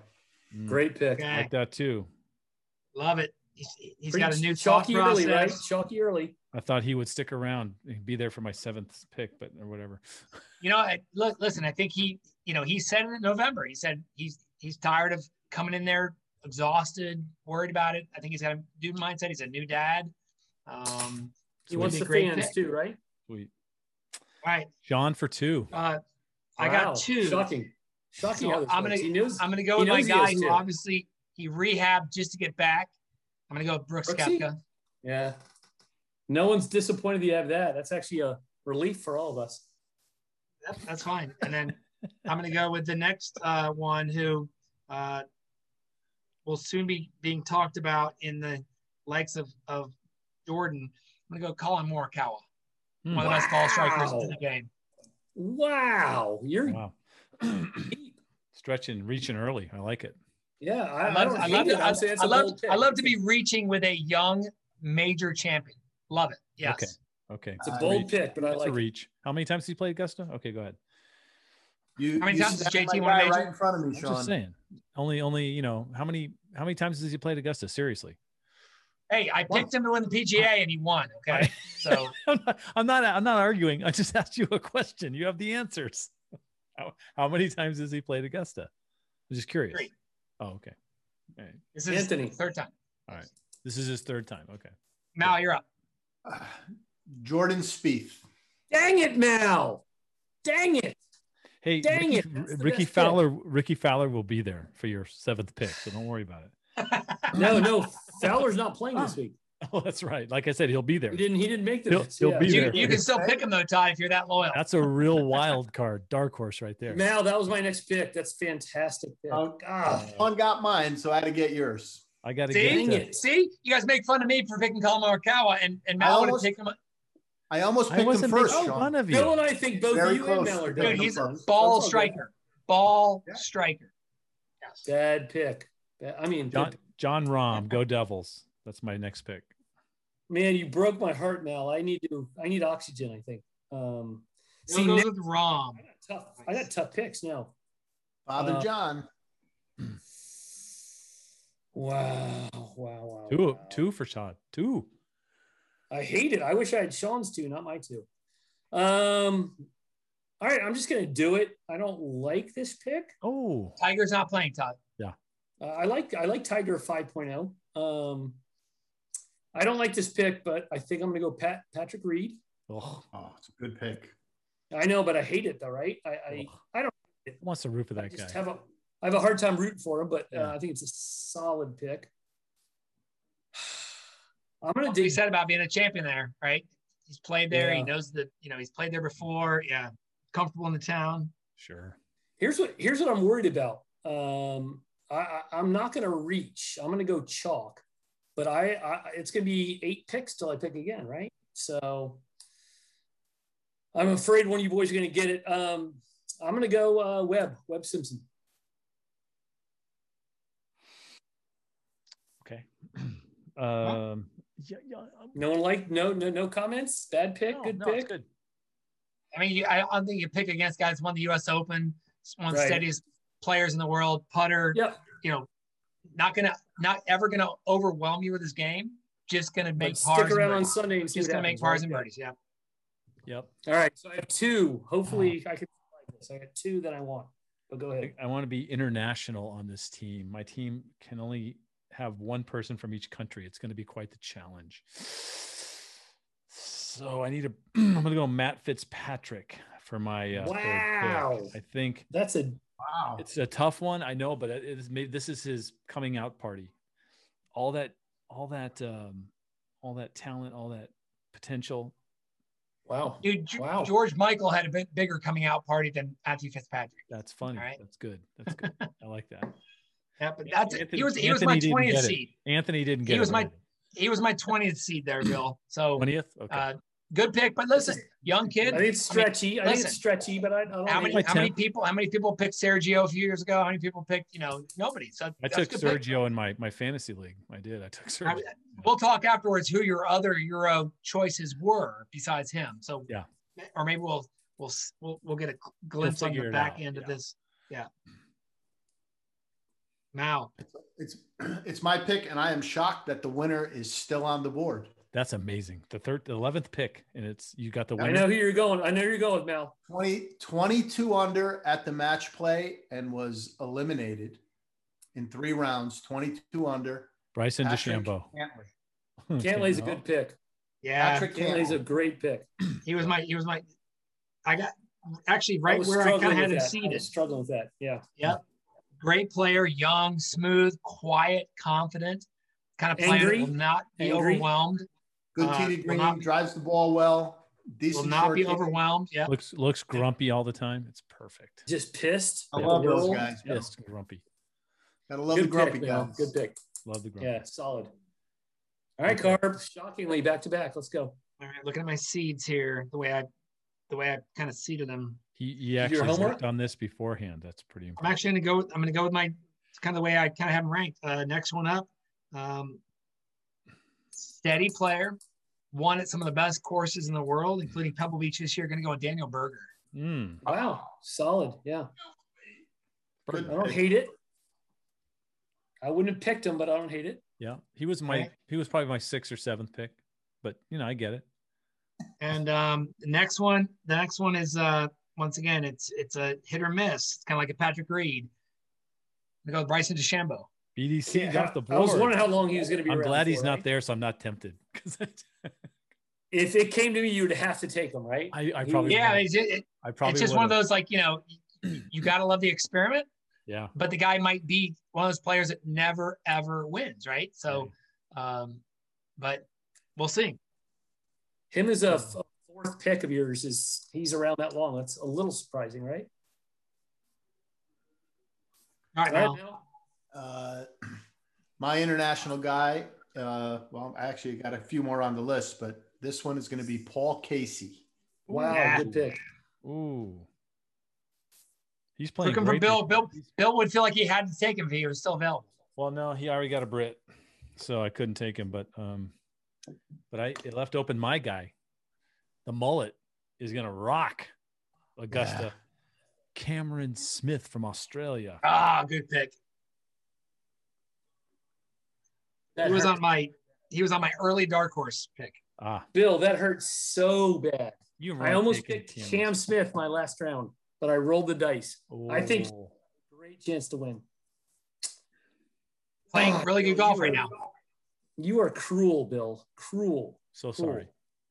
mm, Great pick. Okay. I like that too. Love it. He's, he's Pretty got a new thought chalky early, right? process. Chalky early. I thought he would stick around, and be there for my seventh pick, but or whatever. You know, I, look, listen. I think he, you know, he said in November. He said he's he's tired of coming in there exhausted, worried about it. I think he's got a new mindset. He's a new dad. Um, He wants the great fans pick. too, right? Sweet. all right. Sean for two. Uh, I Wow. got two. Shocking. Shocking. So I'm gonna- he knows. I'm going to go with my guy who obviously he rehabbed just to get back. I'm going to go with Brooks Brooksy? Koepka. yeah. No one's disappointed you have that. That's actually a relief for all of us. Yep, that's fine. And then I'm going to go with the next uh, one who uh, will soon be being talked about in the likes of, of Jordan. I'm going to go Collin Morikawa, one of the best ball strikers in the game. Wow. You're Wow. Stretching, reaching early. I like it. Yeah. I, I I love, don't I love, it. I, I'm saying it's I a love. I love to be reaching with a young major champion. Love it. Yes. Okay. Okay. It's a bold reach. pick, but I That's like a it. reach. How many times has he played Augusta? Okay, go ahead. You, How many you times has JT my won a guy major? right in front of me, I'm Sean. just saying. Only, only, you know, how many, how many times has he played Augusta? Seriously. Hey, I picked him to win the PGA and he won. Okay. So I'm not, I'm not, I'm not arguing. I just asked you a question. You have the answers. How, how many times has he played Augusta? I'm just curious. Three. Oh, okay. All right. This is Anthony. Anthony. third time. All right. This is his third time. Okay. Mal, you're up. Uh, Jordan Spieth. Dang it, Mal. Dang it. Hey, Dang Rickie, it, that's Rickie best Fowler. Rickie Fowler will be there for your seventh pick, so don't worry about it. No, no. Fowler's not playing this week. Oh, that's right. Like I said, he'll be there. He didn't. He didn't make the He'll- list. he'll yeah. be you, there. you can still pick him though, Ty, if you're that loyal. That's a real wild card, dark horse right there. Mal, that was my next pick. That's fantastic pick. Oh, God. One got mine, so I had to get yours. I got to See? get it. See, you guys make fun of me for picking Collin Morikawa, and and I Mal would have almost- taken him. I almost I picked him wasn't first, making Sean. fun of Bill and I think both Very of you and close Mal are to Dude, he's a ball all good. striker. Ball Yeah. striker. Yes. Bad pick. I mean, John good- Jon Rahm, go Devils. That's my next pick. man, you broke my heart, Mal. I need to. I need oxygen. I think. Um, Bill see, goes now- with Rahm. I got tough. I got tough picks now. Father Uh, John. Wow! Wow! Wow! Two, wow. two for Todd. Two. I hate it. I wish I had Sean's two, not my two. Um. All right, I'm just gonna do it. I don't like this pick. Oh, Tiger's not playing, Todd. Uh, I like I like Tiger 5.0. Um, I don't like this pick, but I think I'm gonna go Pat Patrick Reed. oh. Oh, it's a good pick. I know, but I hate it though, right? I I, I don't Who wants to root for I that just guy? have a I have a hard time rooting for him, but uh, Yeah. I think it's a solid pick. I'm gonna What do he said about being a champion there, right? He's played there. He knows that you know he's played there before. Yeah, comfortable in the town. Sure. here's what here's what I'm worried about. Um, I, I I'm not gonna reach. I'm gonna go chalk, but I, I it's gonna be eight picks till I pick again, right? So I'm afraid one of you boys are gonna get it. Um, I'm gonna go uh, Webb Webb Simpson. Um. Yeah. Yeah. um, No one like no no no comments. Bad pick. no, good no, pick. good. I mean, you, I don't think you pick against guys who won the U.S. Open, one of the Right. steadiest players in the world, putter. Yep. You know, not gonna, not ever gonna overwhelm you with his game. Just gonna make But pars stick and around on birdies. Sunday and see Just gonna make happens, pars right? and Yeah. birdies. Yeah. Yep. All right, so I have two. Hopefully, I can survive this. I got two that I want. But go ahead. I, I want to be international on this team. My team can only have one person from each country. It's going to be quite the challenge. So I need a. I'm going to go Matt Fitzpatrick for my uh, third pick. Wow. I think That's a Wow. it's a tough one. I know, but it is. maybe This is his coming out party. All that, all that, um, all that talent, all that potential. wow. Dude, Wow. George Michael had a bit bigger coming out party than Matthew Fitzpatrick. That's funny. All right. That's good. That's good. I like that. Yeah, but that's Anthony- he was he was my twentieth seed. Anthony didn't get He was it, my but he was my twentieth seed there, Bill. So twentieth. Okay. uh, good pick. But listen, young kid. I think it's stretchy. I, think listen. it's stretchy, but I, I don't. how many my it. how many people how many people picked Sergio a few years ago? How many people picked you know nobody? So I that's took good pick. Sergio in my my fantasy league. I did. I took I- Sergio. We'll talk afterwards who your other Euro choices were besides him. So Yeah. or maybe we'll we'll we'll, we'll get a glimpse on the back out, end of this. Yeah. Now, It's it's my pick, and I am shocked that the winner is still on the board. That's amazing. The third, the eleventh pick, and it's you got the winner. I know who you're going. I know you're going with Mal. 20, 22 under at the match play and was eliminated in three rounds. 22 under. Bryson Patrick DeChambeau. Cantlay. Cantlay's a good pick. yeah, Patrick Cantlay's a great pick. he was my he was my. I got actually right was where I kind of had with him that. Seated. was struggling with that. Yeah. Yep. Great player, young, smooth, quiet, confident, kind of player Angry? will not be Angry? overwhelmed. Good Uh, tee green, not- drives the ball well. Will not be game. overwhelmed. Yeah. Looks looks grumpy all the time. It's perfect. Just pissed. I at love those world. guys. Yeah. Grumpy. Gotta love Good the grumpy pick, Mal. guys. Good pick. Love the grumpy. Yeah, solid. All right, Okay. Carb. Shockingly, back to back. Let's go. All right. Looking at my seeds here, the way I, the way I kind of seeded them. He, he your actually homework? worked on this beforehand. That's pretty Important. I'm actually going to go. with- I'm going to go with my. It's kind of the way I kind of have them ranked. Uh, next one up, um, steady player, won at some of the best courses in the world, including Pebble Beach this year. Going to go with Daniel Berger. Mm. Wow, solid. Yeah, Good I don't hate it. I wouldn't have picked him, but I don't hate it. Yeah, he was my Okay. he was probably my sixth or seventh pick, but you know I get it. And um, the next one, the next one is uh, once again, it's it's a hit or miss. It's kind of like a Patrick Reed. I'm gonna go Bryson DeChambeau. BDC Yeah, off the board. I was wondering how long he was going to be. I'm glad he's for, not right? there, so I'm not tempted. 'Cause I, If it came to me, you would have to take him, right? I, I probably Yeah, would. it's, it, I probably it's just one of those like you know, you, you gotta love the experiment, Yeah. but the guy might be one of those players that never ever wins, right? So, um, but we'll see. Him as a f- fourth pick of yours is he's around that long. That's a little surprising, right? All right, Right, now Uh, my international guy, uh, well, I actually got a few more on the list, but this one is going to be Paul Casey. Wow, Yeah. good pick. Ooh. He's playing. looking for Bill. Bill. Bill would feel like he had to take him if he was still available. Well, no, he already got a Brit, so I couldn't take him. But um, but I it left open my guy. The mullet is gonna rock Augusta. Yeah. Cameron Smith from Australia. Ah, good pick. That He was hurt. on my he was on my early dark horse pick. Ah, Bill, that hurt so bad. you. I weren't almost picked Cameron Cam Smith my last round, but I rolled the dice. I think-. Great chance to win. Playing Oh, really good golf right now. You are cruel, Bill. Cruel. so Cool. sorry.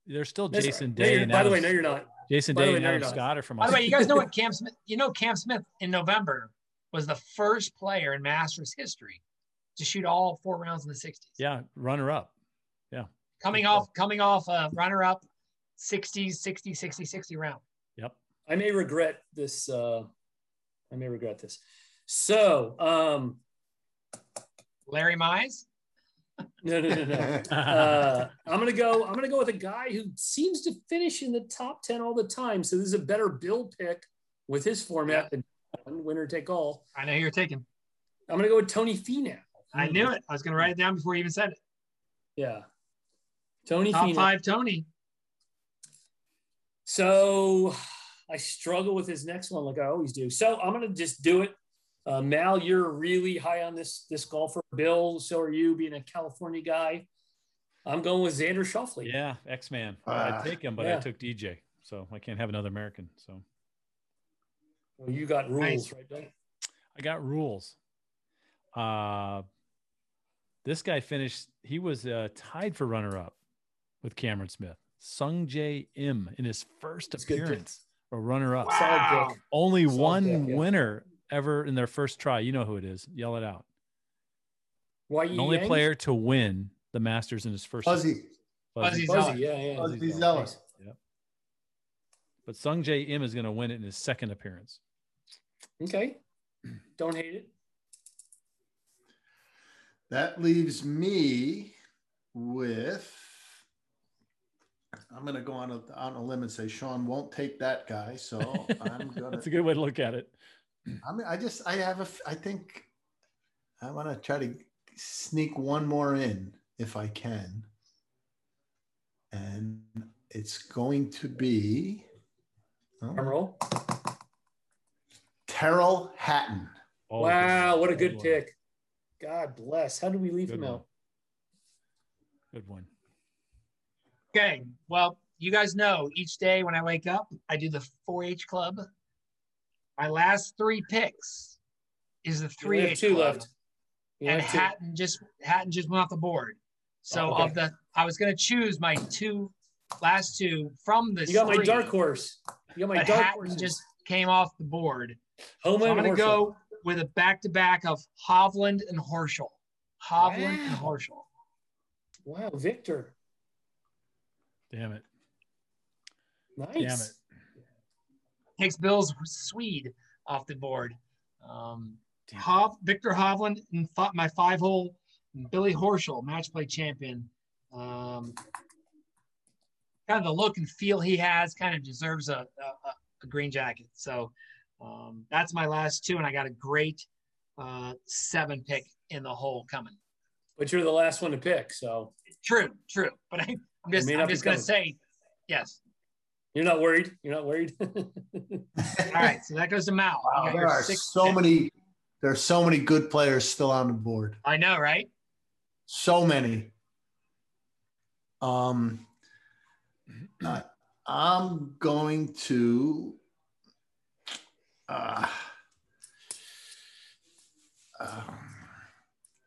There's still That's Jason right. No, Day. you're- and by the way, no, you're not. Jason by Day way, and no, Adam. Scott are from. By the way, you guys know Australia. what Cam Smith? You know Cam Smith in November was the first player in Masters history to shoot all four rounds in the 60s. Yeah, runner up. Yeah. Coming off coming off a runner up 60s, 60, 60, 60 round. Yep. I may regret this. Uh, I may regret this. So, um, Larry Mize. No, no, no, no. Uh, I'm gonna go. I'm gonna go with a guy who seems to finish in the top ten all the time. So this is a better Bill pick with his format than winner take all. I know you're taking. I'm gonna go with Tony Finau. I knew it. I was gonna write it down before you even said it. Yeah, Tony Top Finau. five Tony. So I struggle with his next one, like I always do. So I'm gonna just do it. Uh, Mal, you're really high on this this golfer. Bill, so are you, being a California guy. I'm going with Xander Schauffele. Yeah, X Man. Ah, I'd take him, but I took DJ, so I can't have another American. So Well, you got rules, Nice. right? Bill? I got rules. Uh, this guy finished. He was uh, tied for runner up with Cameron Smith. Sungjae Im in his first That's good. appearance, or runner up. Wow. Only Solid one pick, yeah. winner ever in their first try. You know who it is. Yell it out. Why The only player to win the Masters in his first. Fuzzy. Fuzzy Fuzzy, Zoeller. yeah, yeah. Fuzzy Zoeller. But Sungjae Im is going to win it in his second appearance. Okay. Don't hate it. That leaves me with. I'm going to go on a, on a limb and say Sean won't take that guy. So I'm going That's a good way to look at it. I mean, I just, I have a I think I want to try to sneak one more in if I can. And it's going to be oh, Drum roll. Tyrrell Hatton. Oh, wow, what a good one. pick. God bless. How do we leave Good him one. out? Good one. Okay. Well, you guys know each day when I wake up, I do the 4-H club. My last three picks is the You only have two club. left. You and have two. Hatton just Hatton just went off the board. So Oh, okay. of the, I was going to choose my two last two from the. You got my dark horse. You got my but dark Hatton horse. just came off the board. Home So I'm going to Horschel. go with a back to back of Hovland and Horschel. Hovland and Wow. Horschel. Wow, Viktor. Damn it. Nice. Damn it. Takes Bill's Swede off the board. Um, Hov, Viktor Hovland and fi- my five hole Billy Horschel, match play champion. Um, kind of the look and feel he has kind of deserves a, a, a- green jacket. So um, that's my last two, and I got a great uh, seven pick in the hole coming. But you're the last one to pick, so True, true. But I, I'm just, I'm just going to say yes. You're not worried. You're not worried. All right, so that goes to Mal. Wow, there are sixth so pick. many. There are so many good players still on the board. I know, right? So many. Um, I, I'm going to. Uh, uh,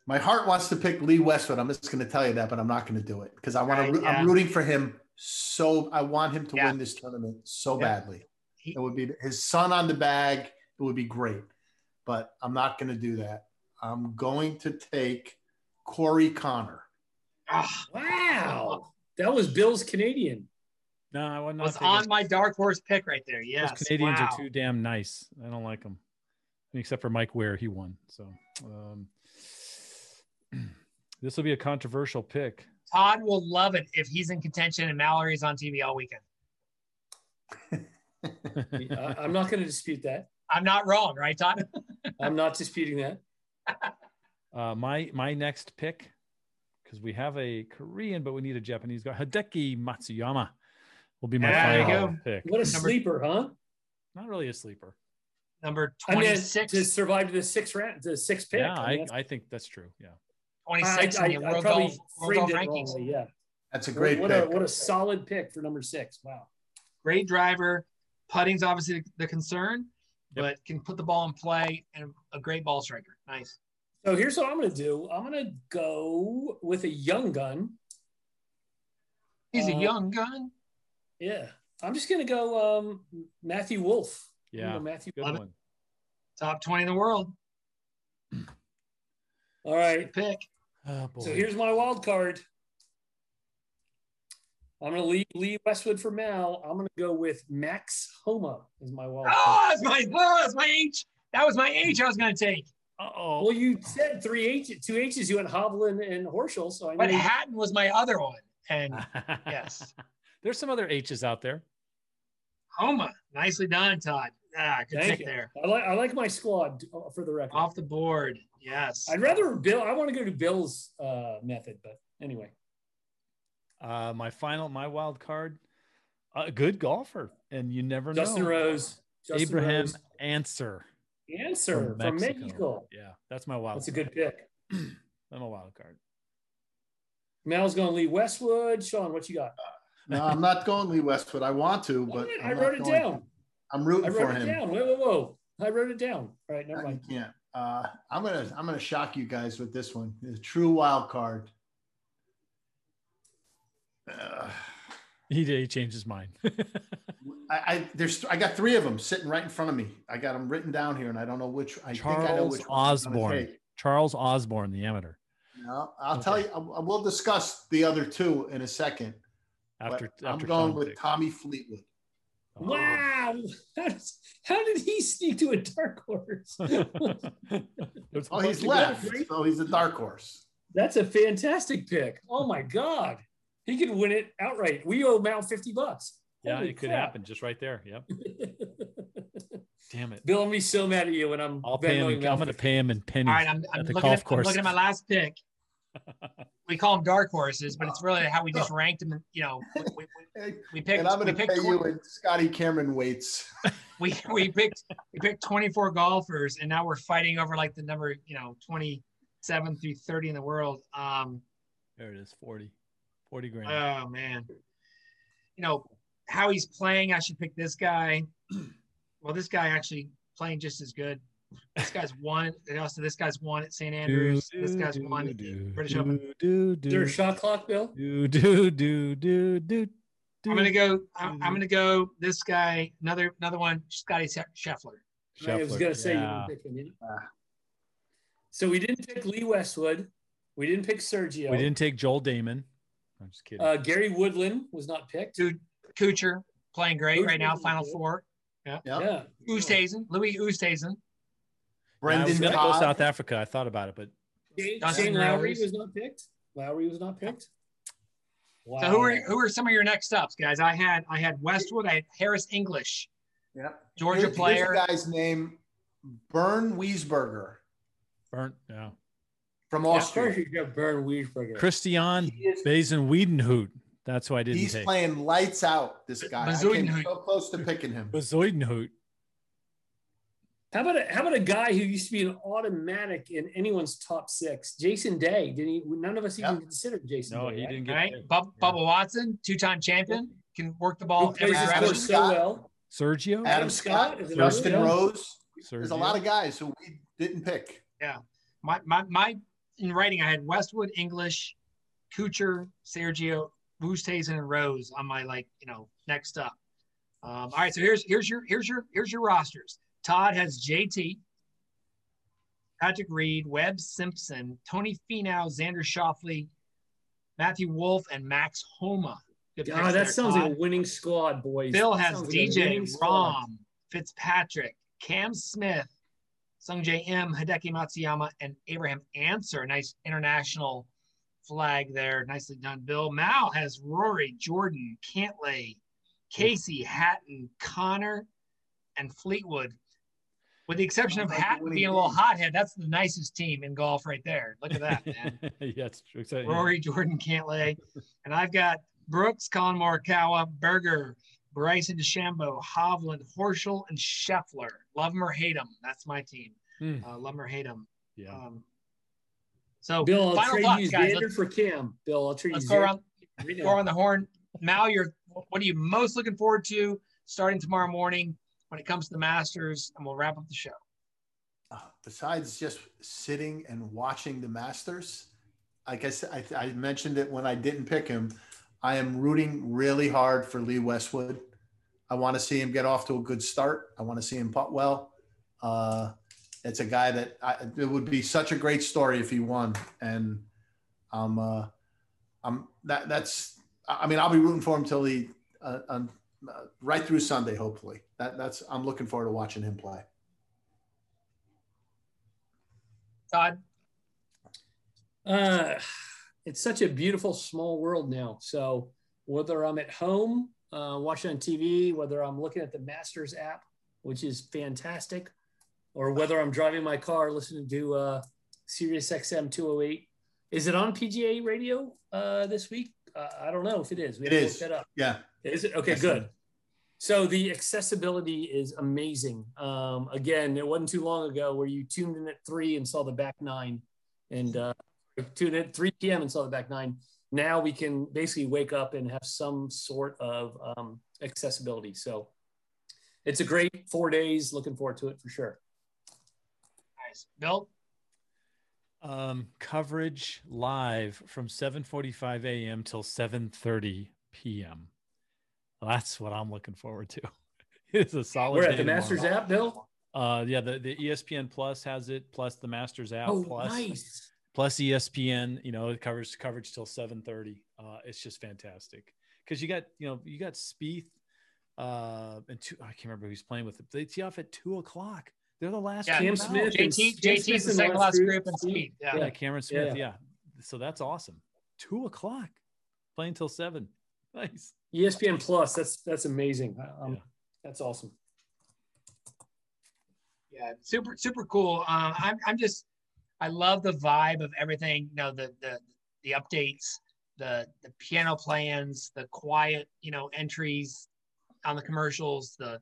my heart wants to pick Lee Westwood. I'm just going to tell you that, but I'm not going to do it because I want Right, to. yeah. I'm rooting for him so. I want him to Yeah. win this tournament so Yeah. badly. He- It would be his son on the bag. It would be great, but I'm not going to do that. I'm going to take Corey Connor. Ah, Wow. That was Bill's Canadian. No, I would not. was on my dark horse pick right there. Those Yes. Canadians wow. are too damn nice. I don't like them, except for Mike Weir. He won. So um, this will be a controversial pick. Todd will love it if he's in contention and Mallory's on TV all weekend. I, I'm not going to dispute that. I'm not wrong, right, Todd? I'm not disputing that. Uh, my my next pick, because we have a Korean, but we need a Japanese guy. Hideki Matsuyama will be my There final go. pick. What a Number- sleeper, huh? Not really a sleeper. Number I mean, 26, to survive to the sixth round, the sixth pick. Yeah, I I, mean, that's- I think that's true. Yeah. 26 I, in the I, I World Golf, World Golf rankings. wrongly. Yeah. That's a great what, pick. a what a solid pick for number six. Wow. Great driver. Putting's obviously the, the concern, Yep. but can put the ball in play and a great ball striker. Nice. So here's what I'm going to do. I'm going to go with a young gun. He's a Uh, young gun. Yeah. I'm just going to go um, Matthew Wolff. I'm gonna Yeah. go Matthew. Good Love one. Top 20 in the world. All right. Good pick. Oh, boy. So here's my wild card. I'm going to leave Lee Westwood for Mal. I'm going to go with Max Homa as my wild oh, card. Oh, that's my, oh, that's my H. That was my H I was going to take. Uh-oh. Well, you said three H, two H's. You went Hovland and Horschel, so I But knew. Hatton was my other one. And yes. There's some other H's out there. Homa. Nicely done, Todd. Ah, good Thank pick you. there. I like I like my squad uh, for the record. Off the board. Yes. I'd rather Bill. I want to go to Bill's uh, method, but anyway. Uh, my final, my wild card, a good golfer, and you never Justin know. Rose, Justin Abraham Rose. Ancer Ancer from Mexico. Yeah, that's my wild. That's a good pick. I'm a wild card. Mal's going to Lee Westwood. Sean, what you got? no, I'm not going Lee Westwood. I want to, but I'm I not wrote it going- down. I'm I rooting for wrote it him. down. Whoa, whoa, whoa! I wrote it down. All right, never I mind. can't. Uh, I'm gonna I'm gonna shock you guys with this one. The true wild card. Uh, He did. He changed his mind. I, I there's I got three of them sitting right in front of me. I got them written down here, and I don't know which. I think I know which one I'm Osborne. Charles Osborne, the amateur. No, I'll Okay. tell you. I, I will discuss the other two in a second. After, but I'm going Sean with picked. Tommy Fleetwood. Oh. Wow! How, does, how did he sneak to a dark horse? There's Oh, he's left, guys. so he's a dark horse. That's a fantastic pick. Oh my god, he could win it outright. We owe Mal fifty bucks. Yeah, Holy it could crap. happen just right there. Yep. Damn it. Bill, I'm gonna be so mad at you when I'm. I'll pay him. In, I'm going to pay him in pennies All right, I'm, I'm, at the looking golf at, I'm course. looking at my last pick. We call them dark horses, but it's really how we just ranked them. You know, we, we, we picked. and I'm going to picked pay tw- you in Scotty Cameron weights. we we picked we picked 24 golfers, and now we're fighting over like the number you know 27 through 30 in the world. Um, There it is. 40. 40 grand. oh man, you know how he's playing. I should pick this guy. Well, this guy actually playing just as good. This guy's won. Also, this guy's won at St. Andrews. this guy's won at the British Open. Do, Is there a do, shot clock, Bill? do, do, do, do, do, I'm gonna go. I'm, I'm gonna go. This guy, another another one, Scotty She- Scheffler. I was gonna say yeah. you didn't pick him. did? Ah. So we didn't pick Lee Westwood. We didn't pick Sergio. We didn't take Joel Dahmen. I'm just kidding. Uh, Gary Woodland was not picked. Dude, Kuchar playing great right now. Final good. four. Yeah. Yeah. Oosthuizen, Louis Oosthuizen. Yeah, I was Brendan gonna go South Africa. I thought about it, but Shane, Shane Lowry was not picked. Lowry was not picked. Wow. So who are who are some of your next ups, guys? I had I had Westwood. I had Harris English, Yep. Georgia Here's- player. Here's a guy's name, Bernd Wiesberger burnt. Yeah. from Yeah, of Austria. course you got Bernd Wiesberger. Christian He is- Bezuidenhout. That's who I didn't He's take. playing lights out. This guy. I Bezuidenhout. came so close to picking him. Bezuidenhout. How about a, how about a guy who used to be an automatic in anyone's top six? Jason Day. Did he? None of us even Yep. considered Jason. No, Day, he right? didn't get Right, picked. Bub, Yeah. Bubba Watson, two-time champion, can work the ball every his Adam course so Scott. well? Sergio. Adam Adam Scott, Scott Justin one. Rose. There's a lot of guys who we didn't pick. Yeah, my my my in writing I had Westwood, English, Kuchar, Sergio, Oosthuizen, and Rose on my like you know next up. Um, all right, so here's here's your here's your here's your rosters. Todd has JT, Patrick Reed, Webb Simpson, Tony Finau, Xander Schauffele, Matthew Wolff, and Max Homa. Good oh, that there, sounds Todd. like a winning squad, boys. Bill has DJ, like Rahm, Fitzpatrick, Cam Smith, Sungjae Im, Hideki Matsuyama, and Abraham Ancer. Nice international flag there. Nicely done. Bill Mao has Rory, Jordan, Cantlay, Casey, Hatton, Connor, and Fleetwood. With the exception of Hatton being a little hothead, that's the nicest team in golf right there. Look at that, man. yeah, it's true. Exciting. Rory, Jordan, Cantlay. And I've got Brooks, Collin Morikawa, Berger, Bryson DeChambeau, Hovland, Horschel, and Scheffler. Love them or hate them. That's my team. Mm. Uh, love them or hate them. Yeah. Um, so Bill, I'll final trade thoughts, you guys. Xander for Cam. Bill, I'll trade let's you. Go around, go around the horn. Mal, you're what are you most looking forward to starting tomorrow morning when it comes to the Masters? And we'll wrap up the show. Uh, besides just sitting and watching the Masters, like I said, I, I mentioned it when I didn't pick him. I am rooting really hard for Lee Westwood. I want to see him get off to a good start. I want to see him putt well. Uh, it's a guy that I, it would be such a great story if he won. And I'm, uh, I'm that that's, I mean, I'll be rooting for him till he, uh, uh, right through Sunday, hopefully. That that's, I'm looking forward to watching him play. Todd. Uh, it's such a beautiful small world now. So whether I'm at home uh, watching on TV, whether I'm looking at the Masters app, which is fantastic, or whether I'm driving my car listening to uh, Sirius XM 208. Is it on PGA radio uh, this week? Uh, I don't know if it is. We it is. Up. Yeah. Is it? Okay, good. So the accessibility is amazing. Um, again, it wasn't too long ago where you tuned in at three and saw the back nine, and uh, tuned in at 3 p.m. and saw the back nine. Now we can basically wake up and have some sort of um, accessibility. So it's a great four days. Looking forward to it for sure. Nice. Bill? Um, coverage live from 7:45 a.m. till 7:30 p.m. That's what I'm looking forward to. it's a solid. We're at the Masters app, Bill. Uh, yeah, the, the ESPN Plus has it, plus the Masters app. Oh, plus, nice. Plus ESPN, you know, it covers coverage till 7:30. Uh, it's just fantastic because you got, you know, you got Spieth, uh, and two, I can't remember who's playing with it. They tee off at two o'clock. They're the last. Yeah, Cam Smith. JT, JT's the second last group, and Spieth. Yeah. yeah, Cameron Smith. Yeah. yeah. So that's awesome. Two o'clock, playing till seven. Nice. ESPN Plus. That's that's amazing. Um, yeah. That's awesome. Yeah, super super cool. Um, I'm I'm just I love the vibe of everything. You know, the the the updates, the the piano plans, the quiet you know entries on the commercials, the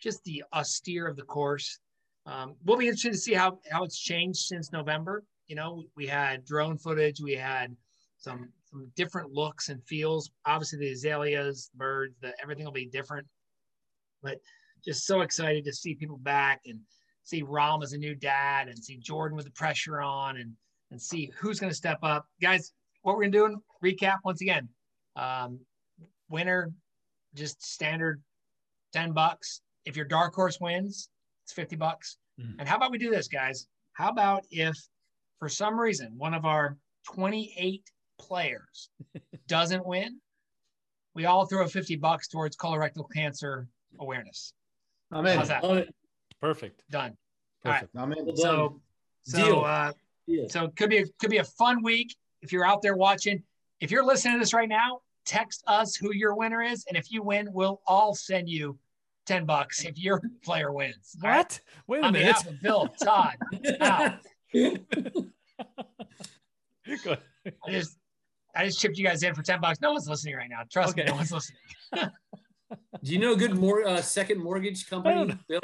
just the austere of the course. Um, we'll be interested to see how how it's changed since November. You know, we had drone footage, we had some some different looks and feels. Obviously, the azaleas, birds, the everything will be different. But just so excited to see people back and see Rom as a new dad and see Jordan with the pressure on and and see who's going to step up. Guys, what we're going to do, recap once again. Um, winner, just standard 10 bucks. If your dark horse wins, it's 50 bucks. Mm-hmm. And how about we do this, guys? How about if for some reason one of our 28 players doesn't win, we all throw 50 bucks towards colorectal cancer awareness. I'm in. How's that? Perfect. Done. Perfect. All right. I'm in. So, so, Deal. Uh, Deal. so it could be a, could be a fun week if you're out there watching. If you're listening to this right now, text us who your winner is, and if you win, we'll all send you ten bucks if your player wins. What? Right? Wait a On minute. behalf of Bill, Todd, I just I just chipped you guys in for ten bucks. No one's listening right now. Trust okay. me, no one's listening. Do you know a good mor- uh, second mortgage company? Bill?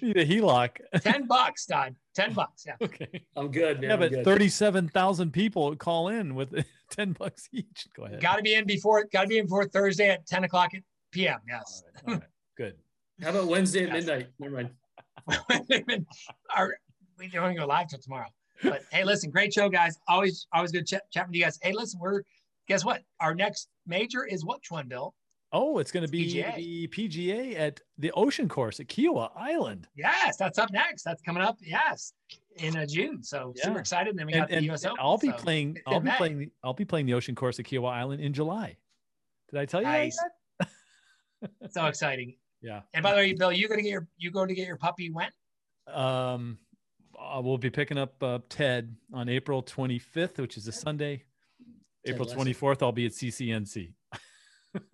Need a HELOC. Ten bucks, Todd. Ten bucks. Yeah. Okay. I'm good, man. Yeah, but thirty-seven thousand people call in with ten bucks each. Go ahead. Got to be in before. Got to be in before Thursday at ten o'clock p.m. Yes. All right, all right. Good. How about Wednesday at midnight? Never mind. Our we don't go live till tomorrow. But hey, listen, great show, guys. Always, always good chat, chat with you guys. Hey, listen, we're guess what? Our next major is which one, Bill? Oh, it's going to be PGA. the PGA at the Ocean Course at Kiawah Island. Yes, that's up next. That's coming up. Yes, in uh, June. So Yeah. super excited. And then we And, got the and US Open. I'll be so playing. I'll be May. playing. The, I'll be playing the Ocean Course at Kiawah Island in July. Did I tell you Nice. that? So exciting. Yeah. And by the way, Bill, you going to get your you going to get your puppy when? Um, I will be picking up uh, Ted on April 25th, which is a Sunday. Ted April Lasso. 24th, I'll be at CCNC.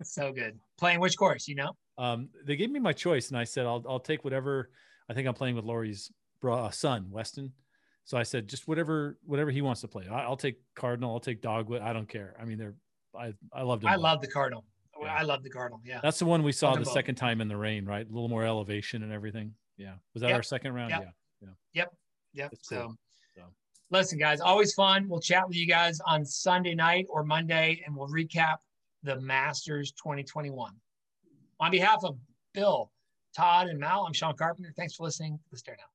So good. Playing which course? You know. Um, they gave me my choice, and I said I'll I'll take whatever. I think I'm playing with Lori's bro, uh, son, Weston. So I said just whatever whatever he wants to play. I, I'll take Cardinal. I'll take Dogwood. I don't care. I mean, they're I I loved. I love the Cardinal. Yeah. I love the Cardinal. Yeah. That's the one we saw the both. second time in the rain, right? A little more elevation and everything. Yeah. Was that Yep. our second round? Yep. Yeah. Yep. Yep. So, cool. So. listen, guys, always fun. We'll chat with you guys on Sunday night or Monday, and we'll recap the Masters 2021. On behalf of Bill, Todd, and Mal, I'm Sean Carpenter. Thanks for listening the Stare Down.